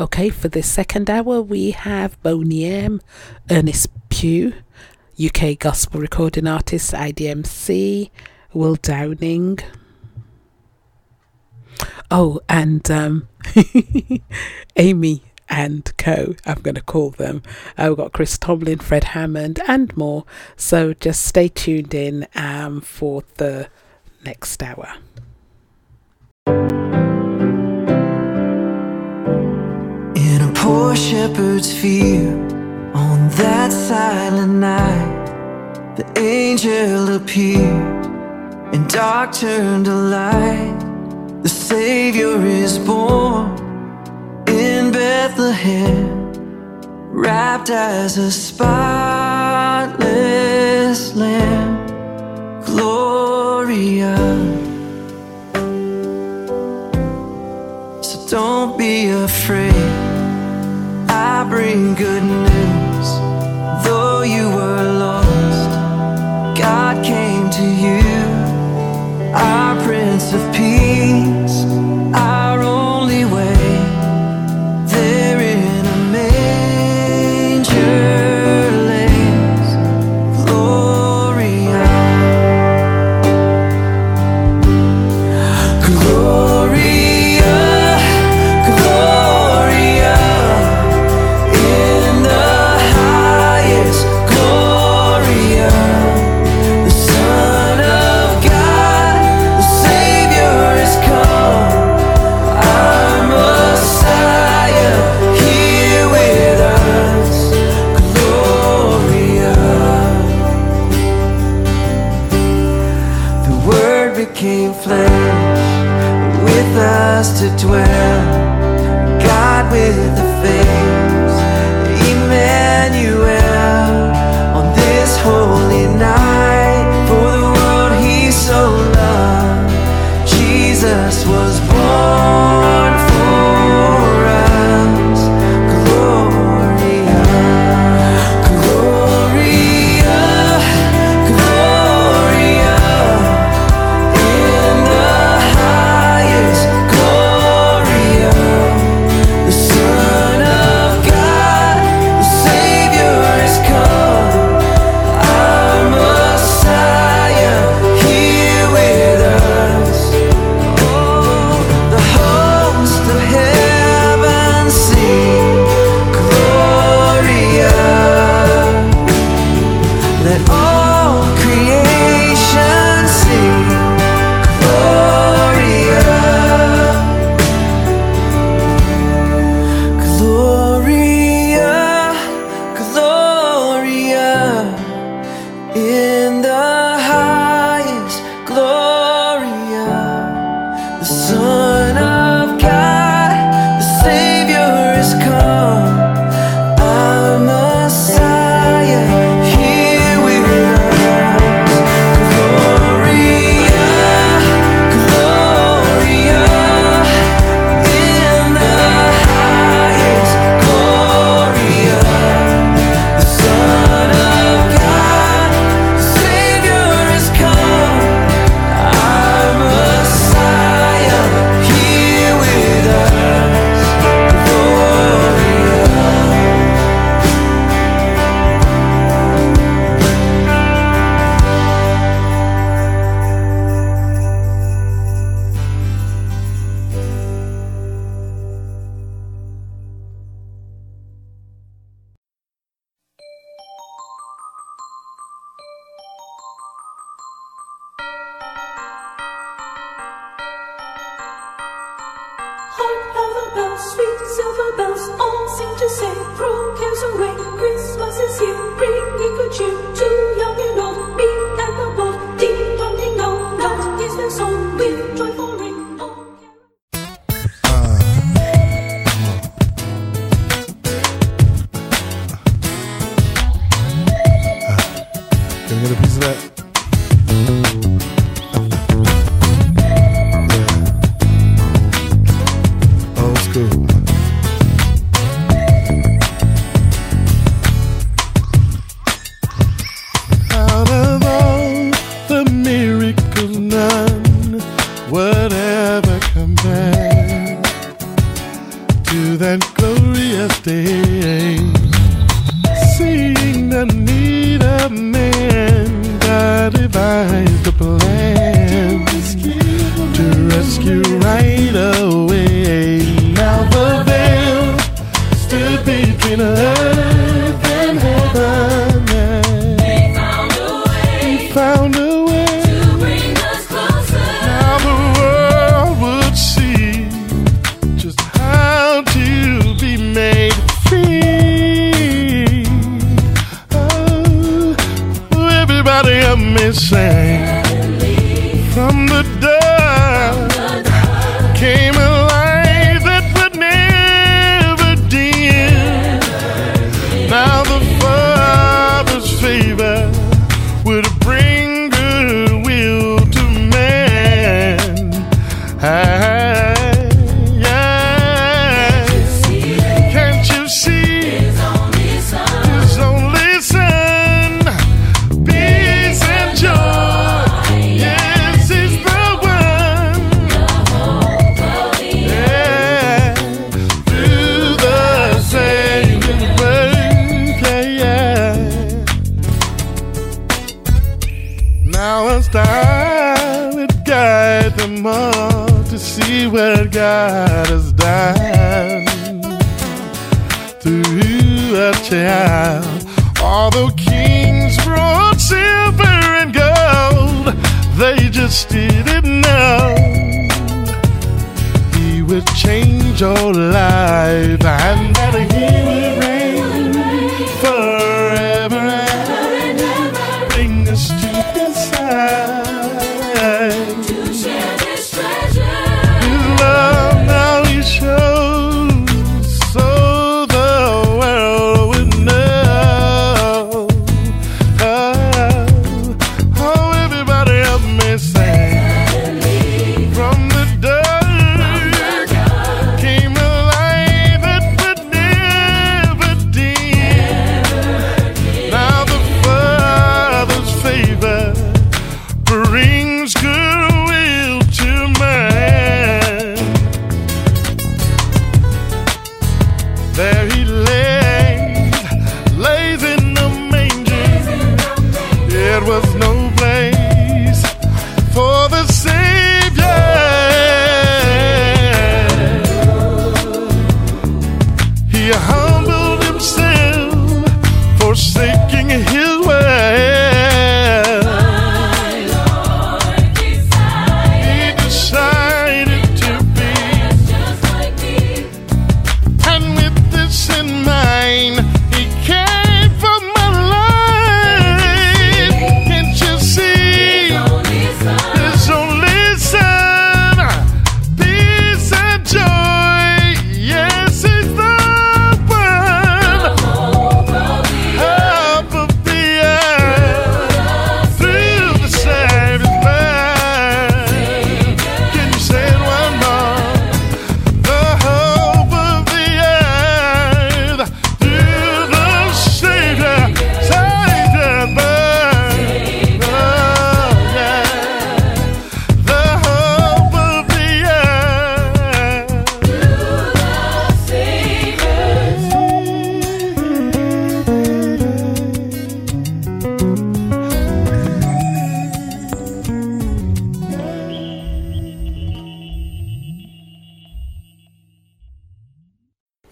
Okay, for this second hour, we have Boney M, Ernest Pugh, UK gospel recording artist IDMC, Will Downing. Oh, and um, Amy and Co. I'm going to call them. Uh, we've got Chris Tomlin, Fred Hammond, and more. So just stay tuned in um, for the next hour. Poor shepherd's fear on that silent night. The angel appeared and dark turned to light. The Savior is born in Bethlehem, wrapped as a spotless lamb. Gloria. So don't be afraid. I bring good news.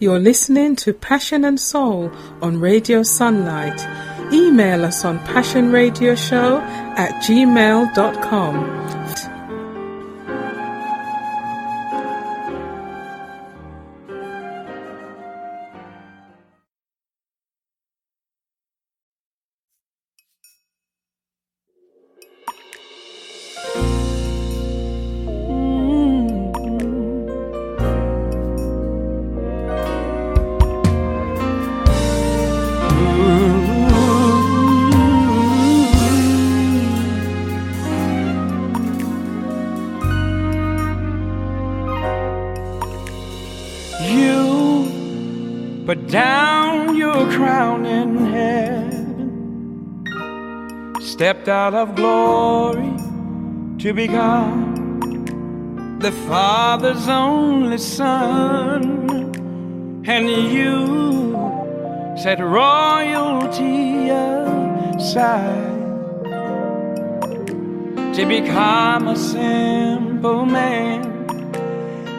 You're listening to Passion and Soul on Radio Sunlight. Email us on passionradioshow at gmail.com. out of glory to be God, the Father's only Son. And you set royalty aside to become a simple man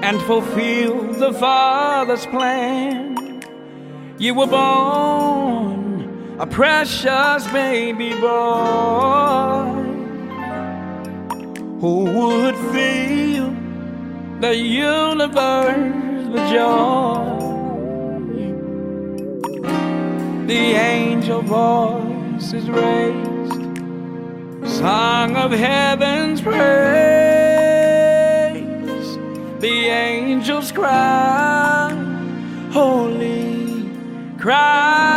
and fulfill the Father's plan. You were born a precious baby boy who would fill the universe with joy. The angel voice is raised, song of heaven's praise. The angels cry, holy, cried,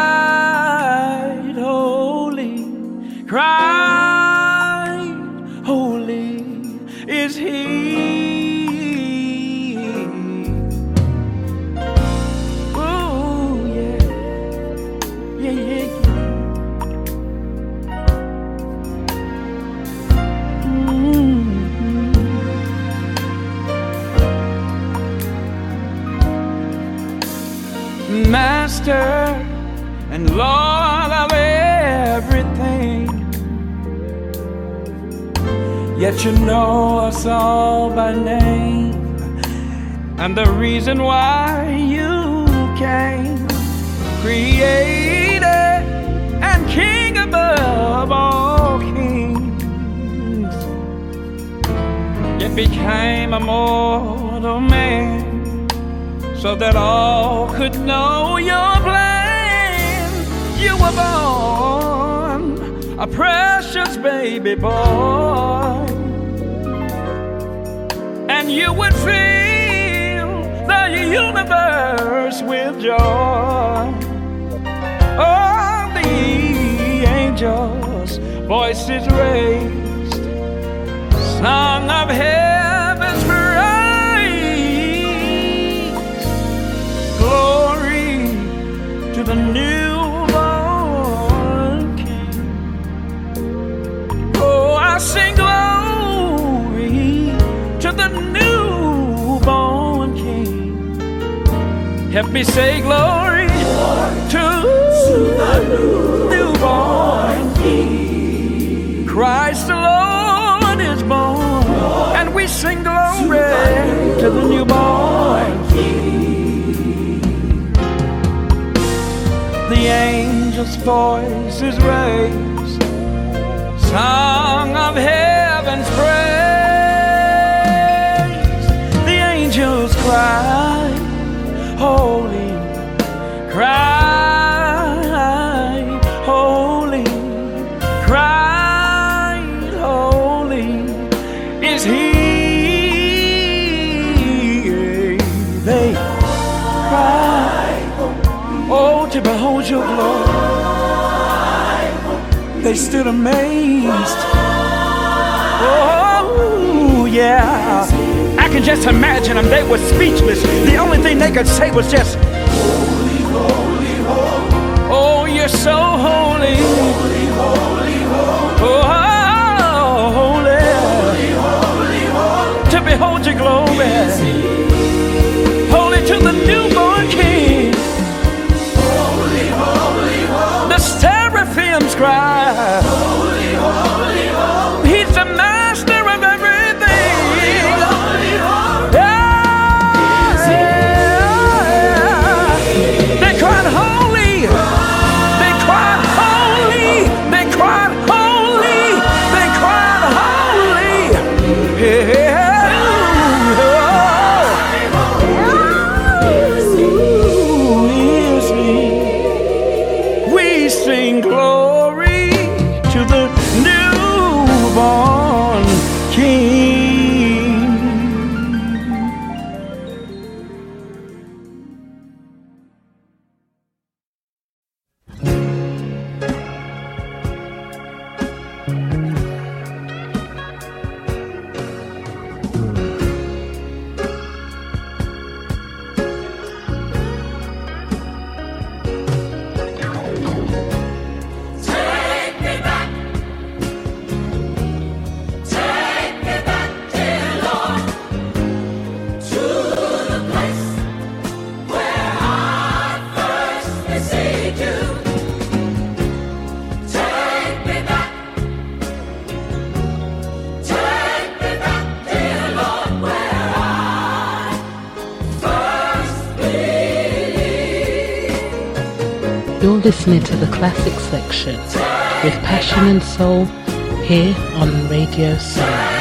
Yet you know us all by name, and the reason why you came, created and King above all kings, yet became a mortal man so that all could know your plan. You were born a precious baby boy, you would fill the universe with joy. All the angels' voices raised, song of heaven's Help me say glory, to, the newborn King. Christ the Lord is born, and we sing glory to the newborn King. the angel's voice is raised, song of heaven's praise. Stood amazed. Oh, yeah. I can just imagine them. They were speechless. The only thing they could say was just, Holy, holy, holy. Oh, you're so holy. Holy, holy, holy. Oh, holy. Holy, holy, holy. To behold your glory. Holy to the newborn King. Holy, holy, holy. The seraphims cry. listening to the classic section with passion and soul here on Radio Sunrise.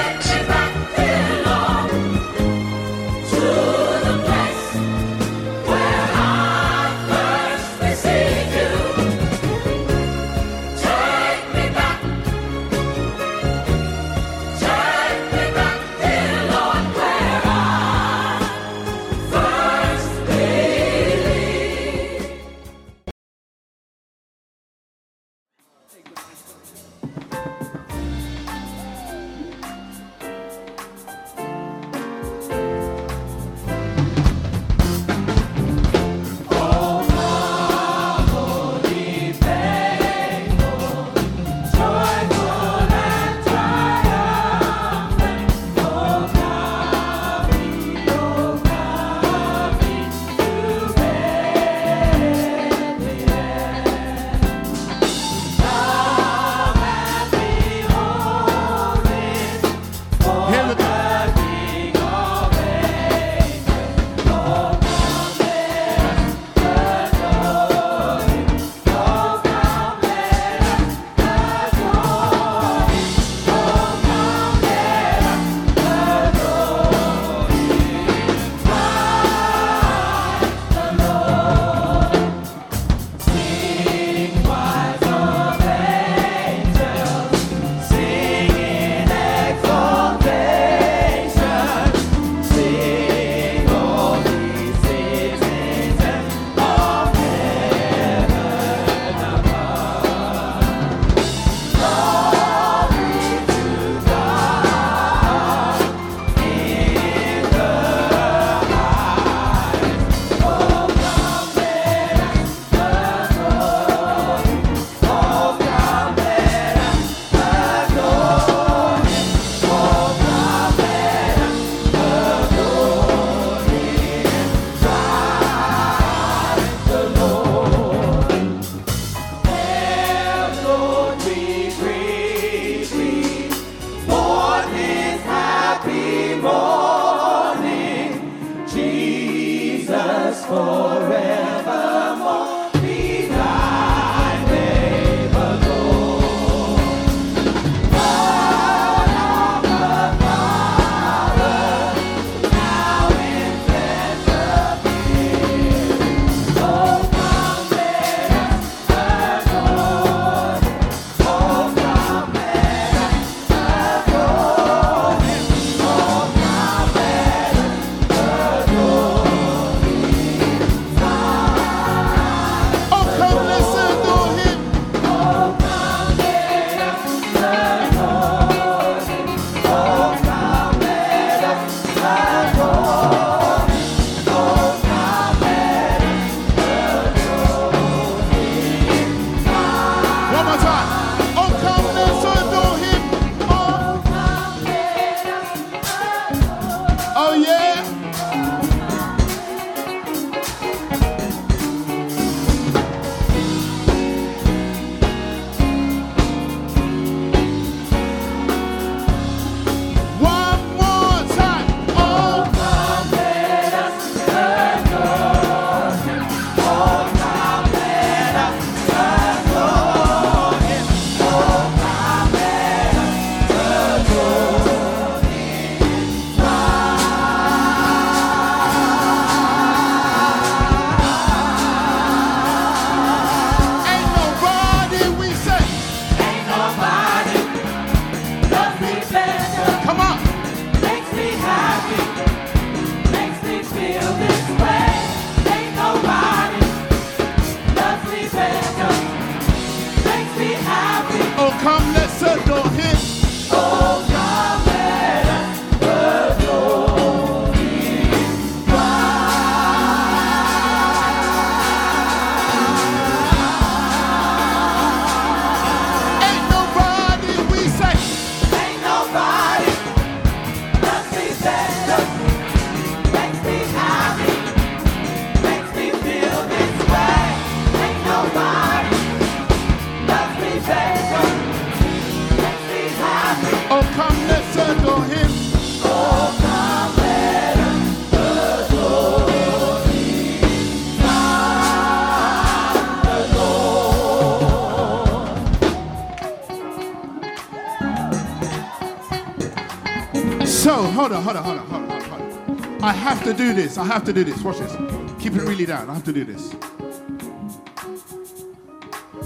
Hold on, hold on, hold on, hold on, hold on. I have to do this. I have to do this. Watch this. Keep it really down. I have to do this.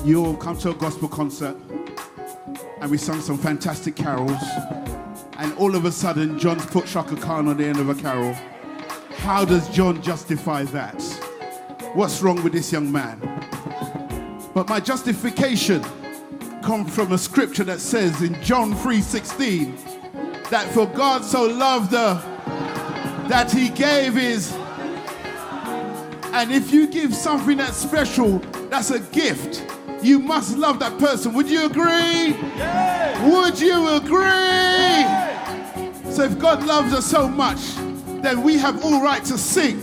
You all come to a gospel concert, and we sung some fantastic carols. And all of a sudden, John's put Chaka Khan on the end of a carol. How does John justify that? What's wrong with this young man? But my justification comes from a scripture that says in John 3:16 that for God so loved the that he gave his and if you give something that's special, that's a gift. You must love that person. Would you agree? Would you agree? So if God loves us so much, then we have all right to sing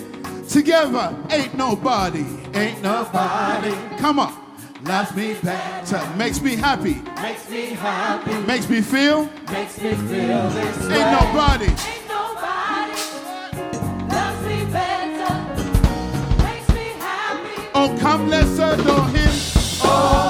together. Ain't nobody, ain't nobody. Come on. Loves me better, makes me happy, Makes me happy, makes me feel. makes me feel this Ain't nobody. Ain't nobody loves me better, makes me happy. Oh, come, let's adore him. Oh,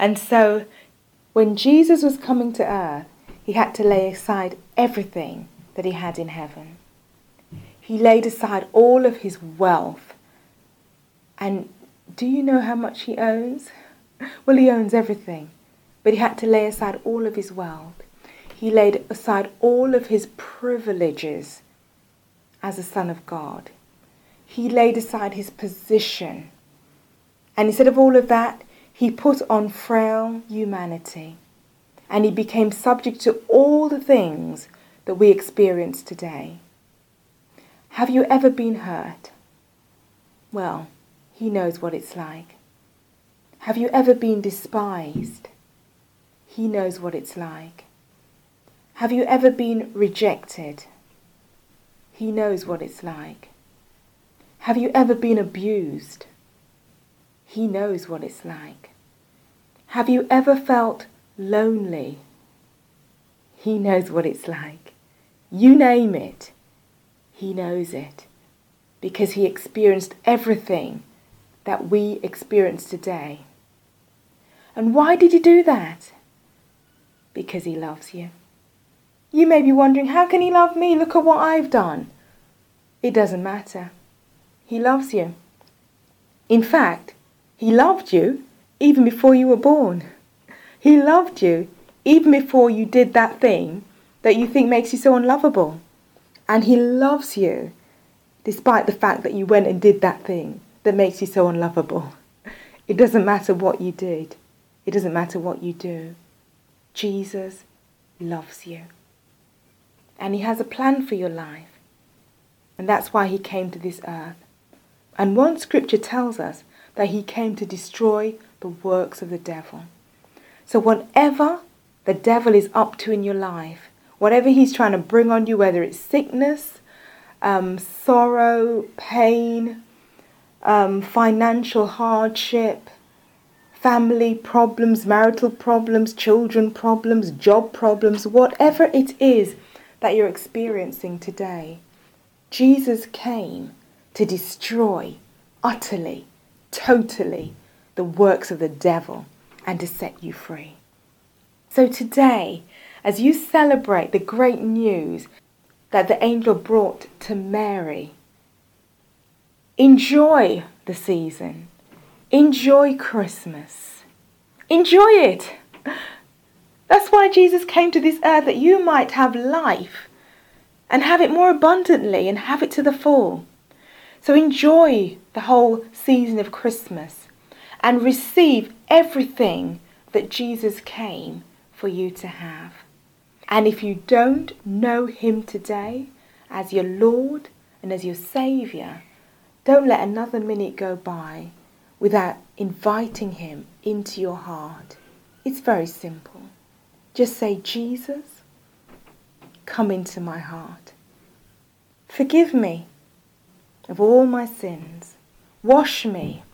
And so, when Jesus was coming to earth, he had to lay aside everything that he had in heaven. He laid aside all of his wealth. And do you know how much he owns? Well, he owns everything. But he had to lay aside all of his wealth. He laid aside all of his privileges as a son of God. He laid aside his position. And instead of all of that, he put on frail humanity and he became subject to all the things that we experience today. Have you ever been hurt? Well, he knows what it's like. Have you ever been despised? He knows what it's like. Have you ever been rejected? He knows what it's like. Have you ever been abused? He knows what it's like. Have you ever felt lonely? He knows what it's like. You name it, He knows it because He experienced everything that we experience today. And why did he do that? Because he loves you. You may be wondering, how can he love me? Look at what I've done. It doesn't matter. He loves you. In fact, he loved you even before you were born. He loved you even before you did that thing that you think makes you so unlovable. And He loves you despite the fact that you went and did that thing that makes you so unlovable. It doesn't matter what you did, it doesn't matter what you do. Jesus loves you. And He has a plan for your life. And that's why He came to this earth. And one scripture tells us that He came to destroy the works of the devil. So, whatever the devil is up to in your life, whatever he's trying to bring on you, whether it's sickness, um, sorrow, pain, um, financial hardship, family problems, marital problems, children problems, job problems, whatever it is that you're experiencing today, Jesus came to destroy utterly, totally the works of the devil and to set you free. So today, as you celebrate the great news that the angel brought to Mary, enjoy the season, enjoy Christmas, enjoy it. That's why Jesus came to this earth that you might have life and have it more abundantly and have it to the full. So enjoy the whole season of Christmas and receive everything that Jesus came for you to have. And if you don't know Him today as your Lord and as your Saviour, don't let another minute go by without inviting Him into your heart. It's very simple. Just say, Jesus, come into my heart. Forgive me of all my sins. Wash me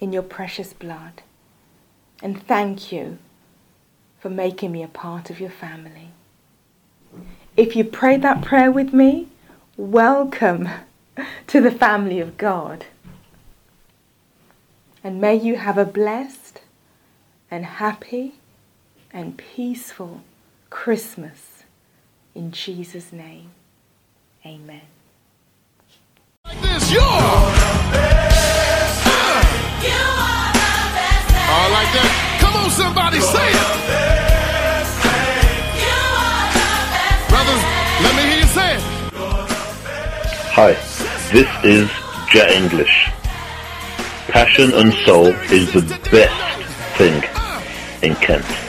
in your precious blood. And thank you for making me a part of your family. If you prayed that prayer with me, welcome to the family of God. And may you have a blessed and happy and peaceful Christmas in Jesus' name. Amen. Like this, you're. All like that. Come on, somebody, say it. Brothers, let me hear you say it. Hi, this is Jet English. Passion and soul is the best thing in Kent.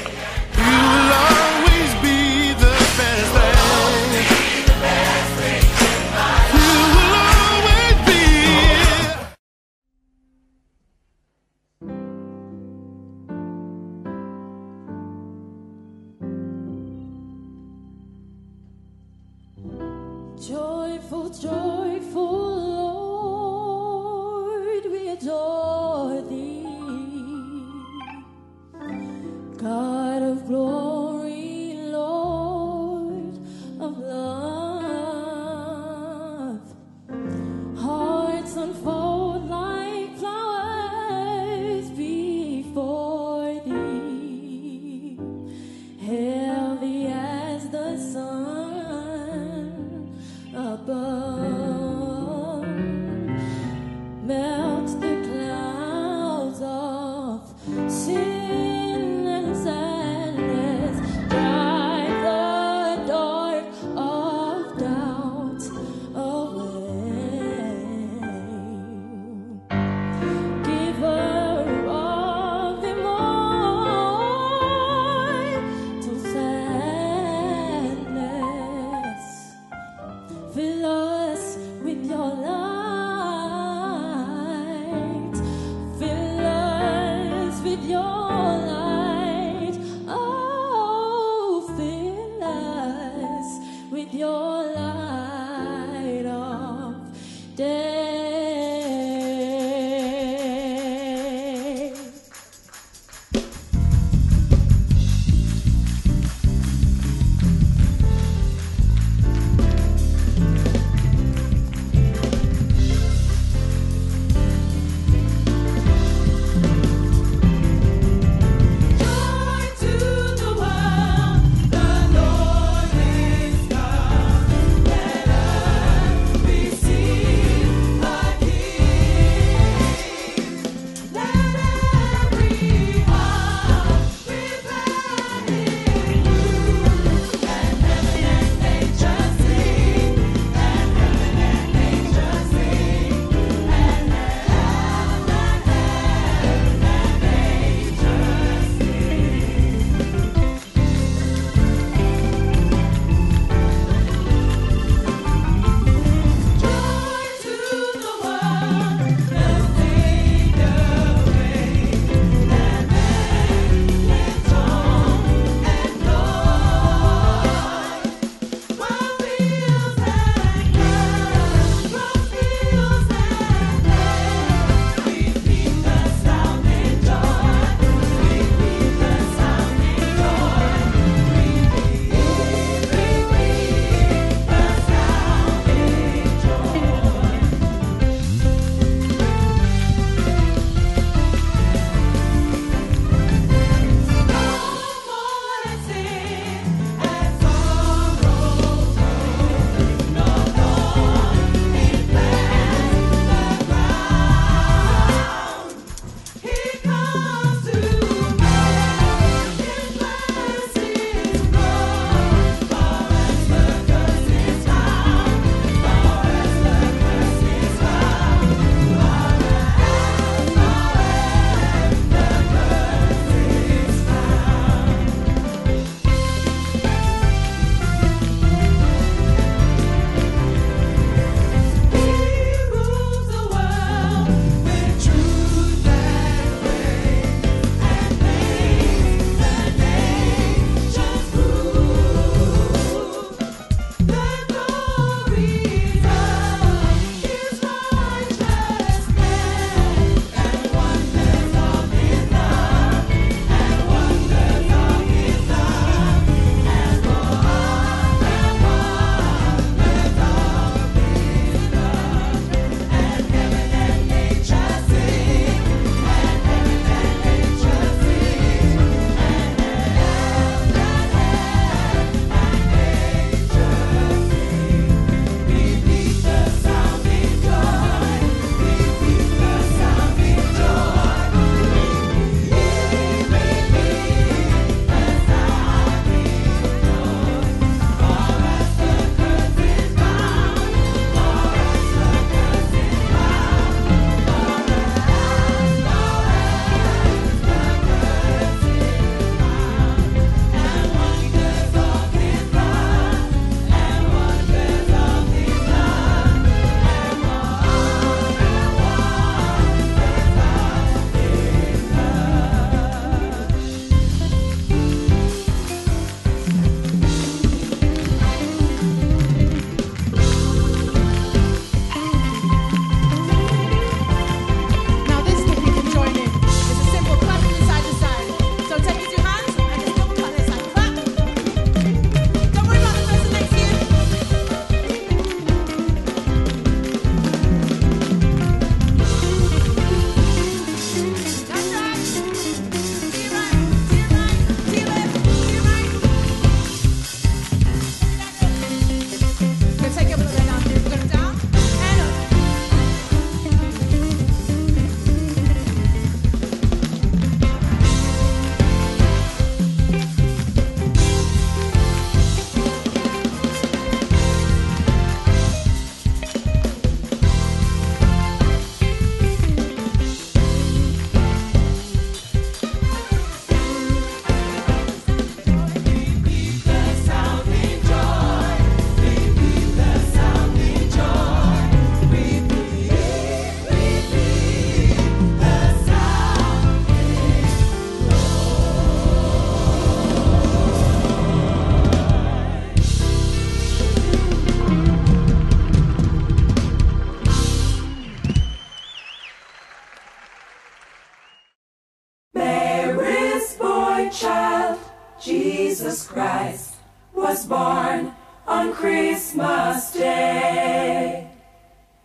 child, Jesus Christ was born on Christmas Day.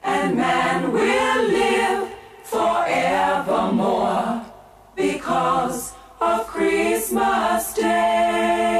And man will live forevermore because of Christmas Day.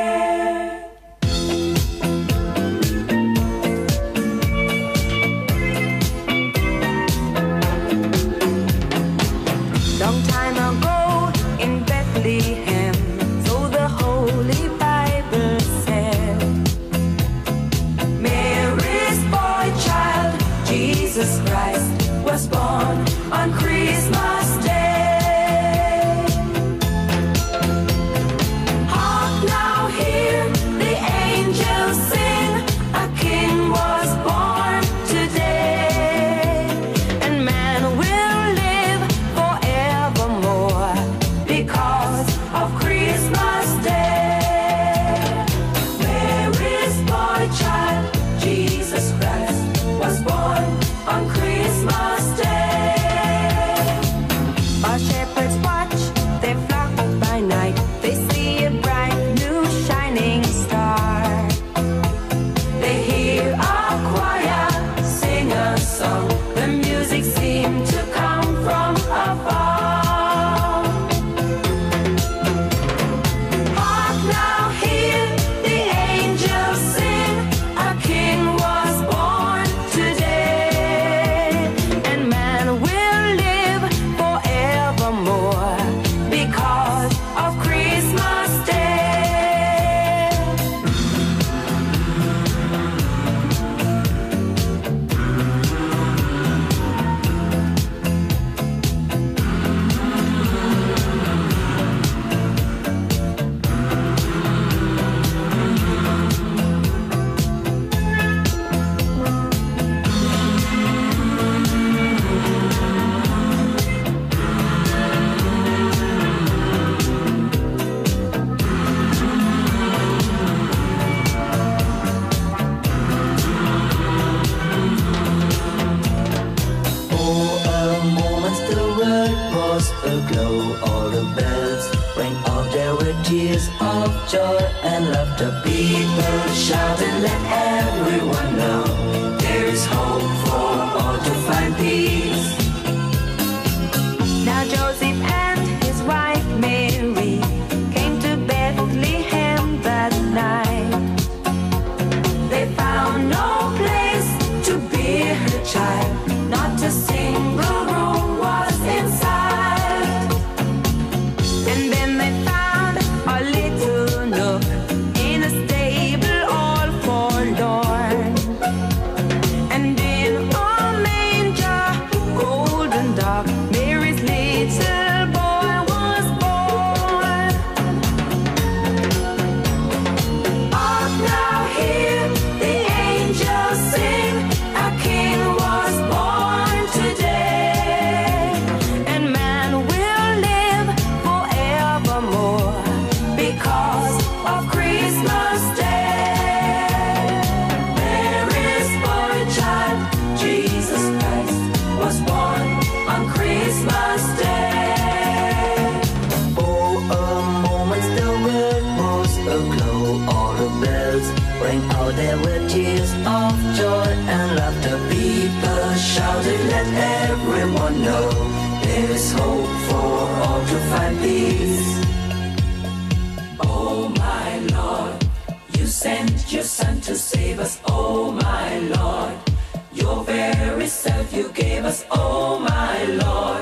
Give us, oh my Lord.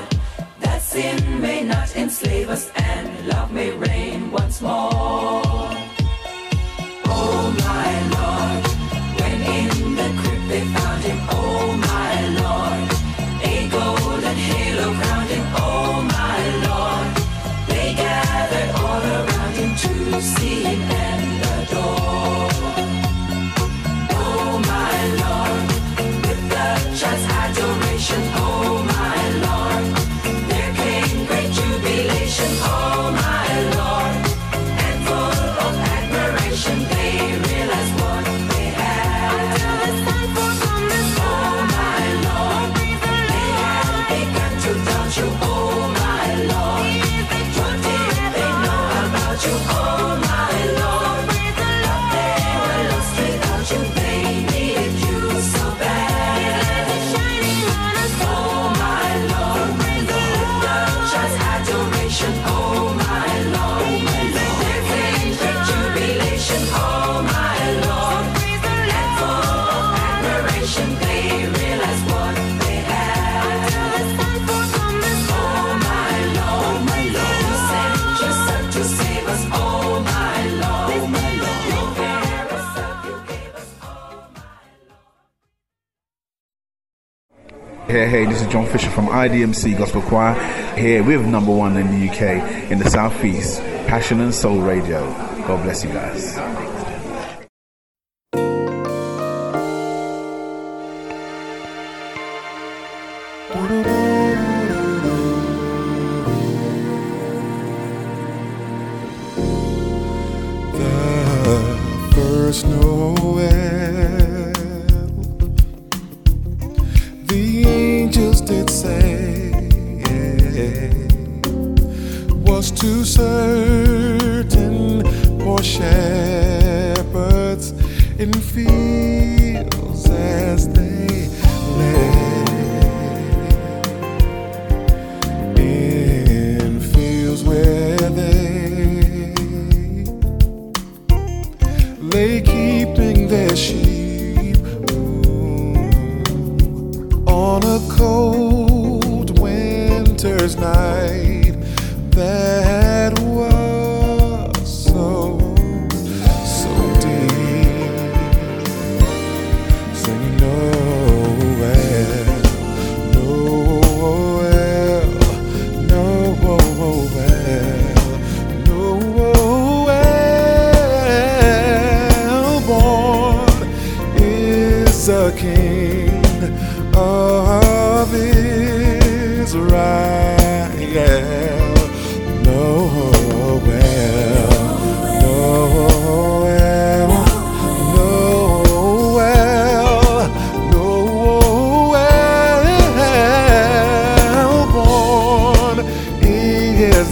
Hey, hey, this is John Fisher from IDMC Gospel Choir here with number one in the UK in the Southeast, Passion and Soul Radio. God bless you guys.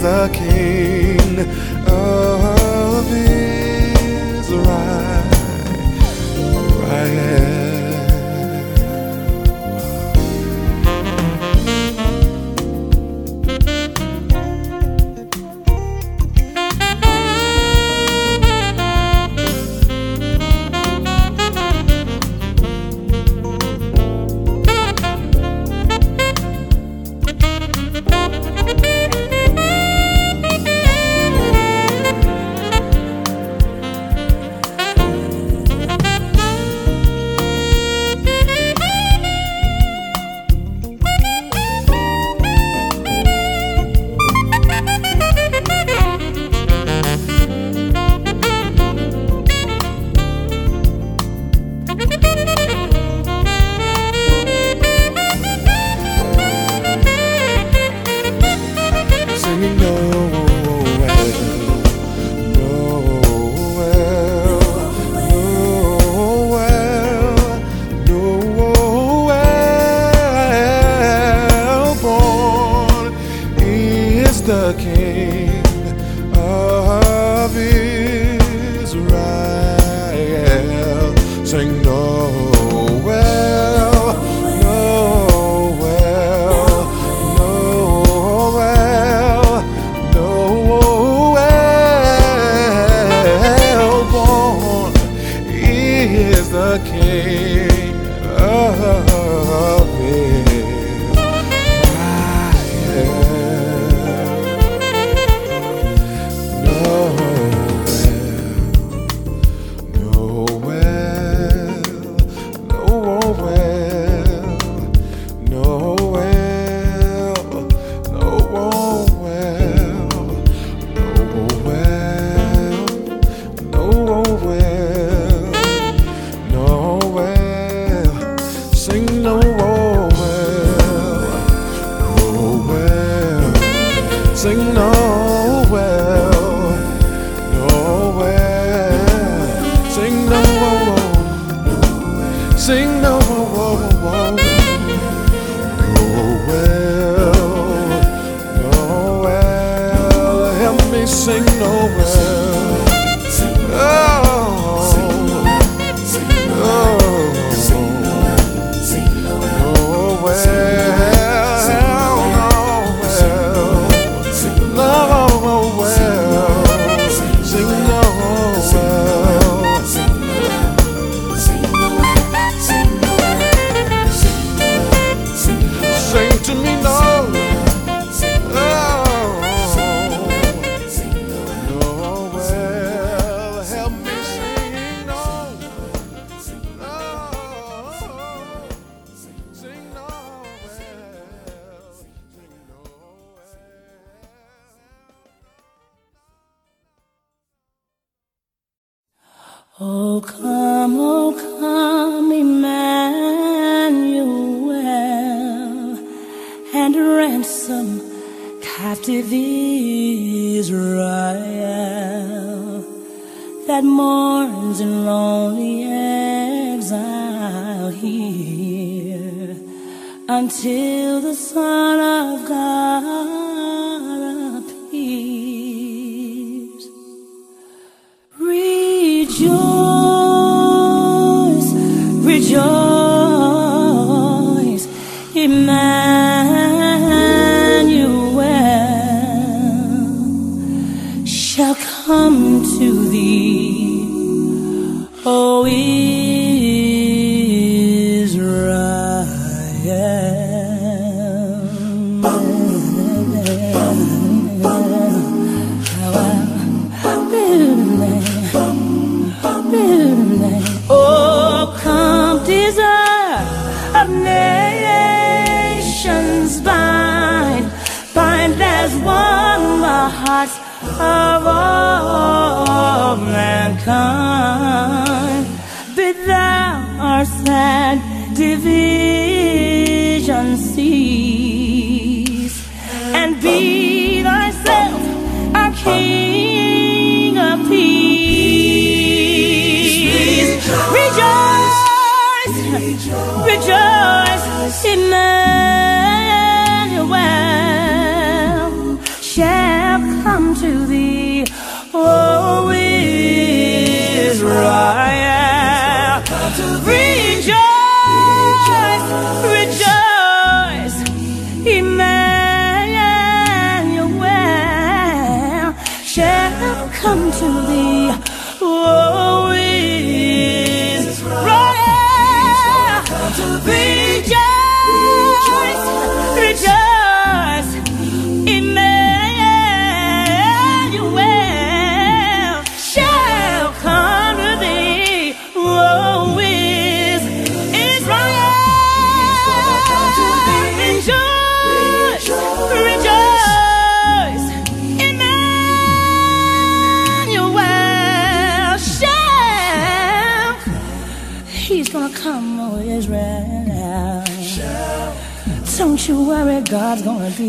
the King.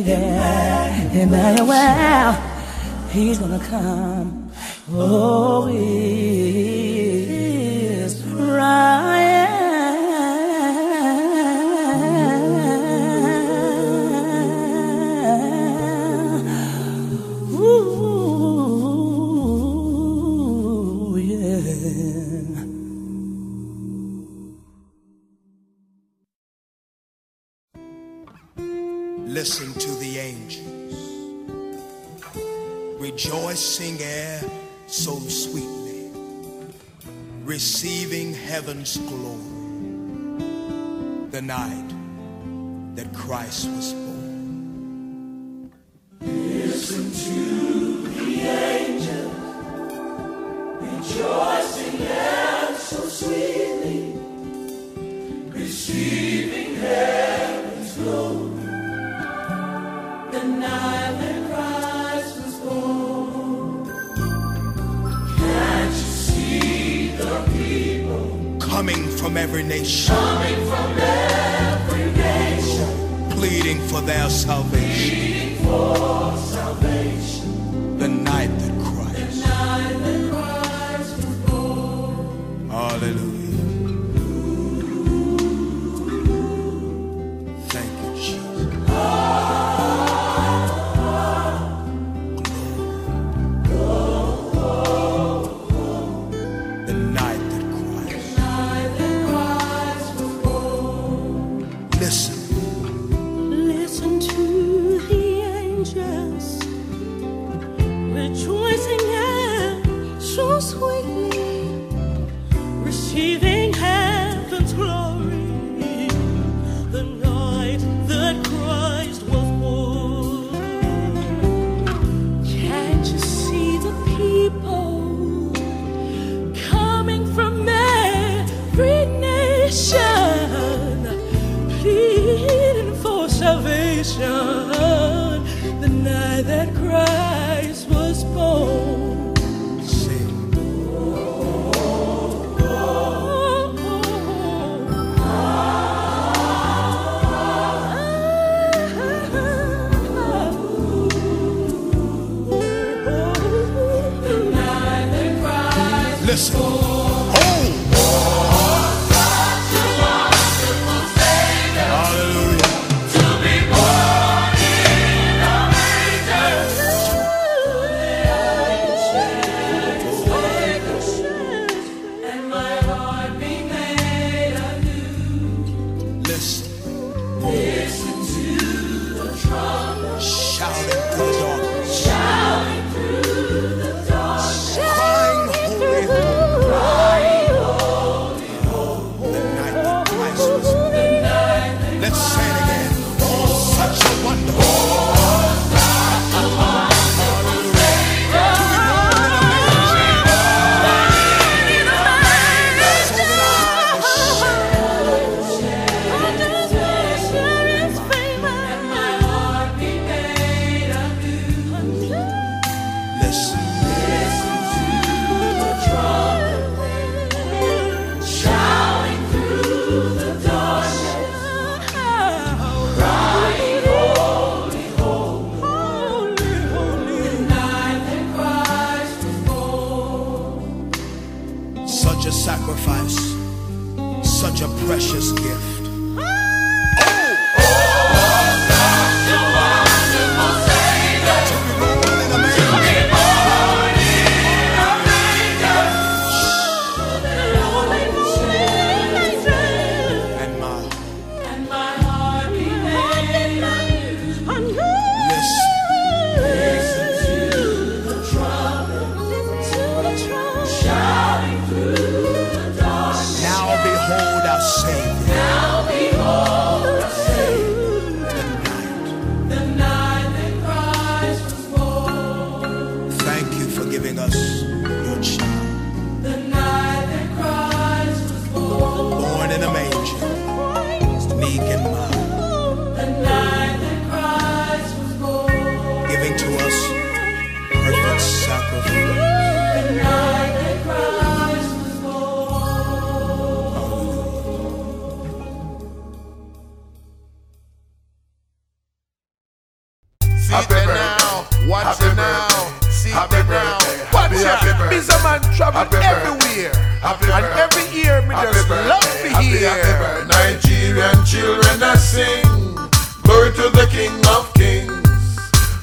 be there. Emmanuel, he's gonna come. Oh, he is right. Christ was born. Listen to the angels rejoicing and so sweetly, receiving heaven's glory. The night that Christ was born. Can't you see the people coming from every nation? for their salvation.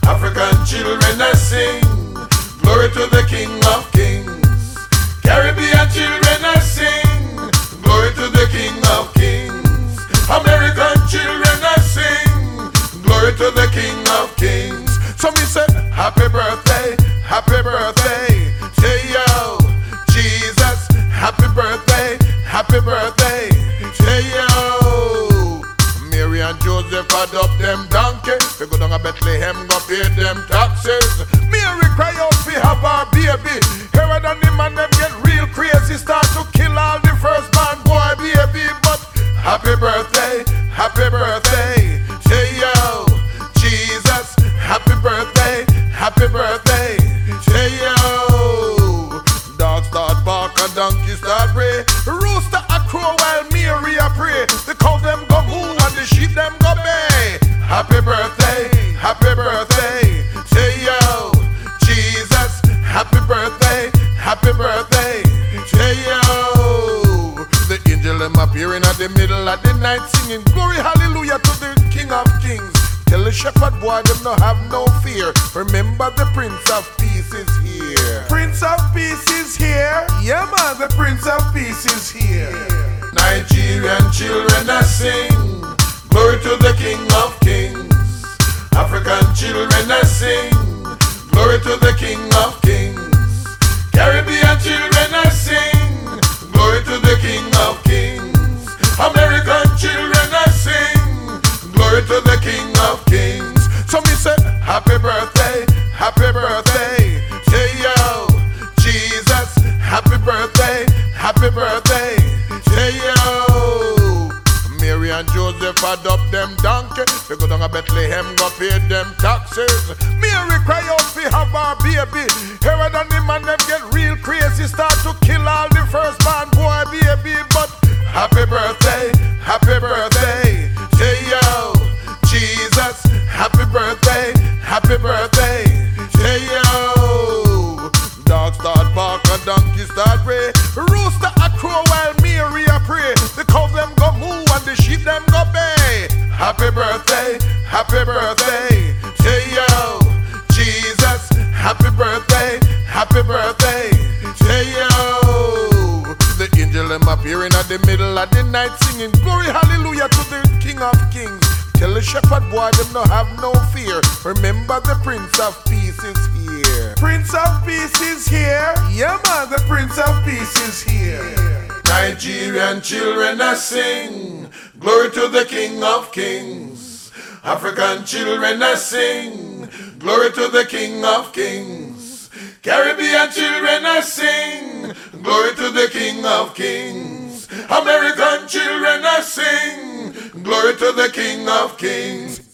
African children are sing, glory to the King of Kings. Caribbean children are sing, glory to the King of Kings. American children are sing, glory to the King of Kings. So me say, happy birthday, happy birthday, them taxes. Mary cry out fi have our baby. Herod and the man them get real crazy, start to kill all the firstborn boy baby. But happy birthday, happy birthday, say yo, Jesus, happy birthday, happy birthday, say yo. Dog start bark and donkey start bray. Rooster a crow while Mary a pray. The cow them go moo and the sheep them go bay. Happy birthday, no have no fear. Remember the Prince of Peace is here. Prince of Peace is here. Yeah, man, the Prince of Peace is here. Nigerian children are sing, glory to the King of Kings. African children are sing, glory to the King of Kings. Caribbean children are sing, glory to the King of Kings. American children are sing, glory to the Joseph adopt them donkey. They go down to Bethlehem, go pay them taxes. Mary cry out fi have our baby. Herod and the man them get real crazy, start to kill all the firstborn boy baby. But happy birthday, happy birthday, say yo, Jesus, happy birthday, happy birthday, happy birthday, say yo. Jesus, happy birthday, happy birthday, say yo. The angel them appearing at the middle of the night singing glory hallelujah to the King of Kings. Tell the shepherd boy them no have no fear. Remember the Prince of Peace is here. Prince of Peace is here. Yeah, man, the Prince of Peace is here. Nigerian children are sing, glory to the King of Kings. African children are sing, glory to the King of Kings. Caribbean children are sing, glory to the King of Kings. American children are sing, glory to the King of Kings.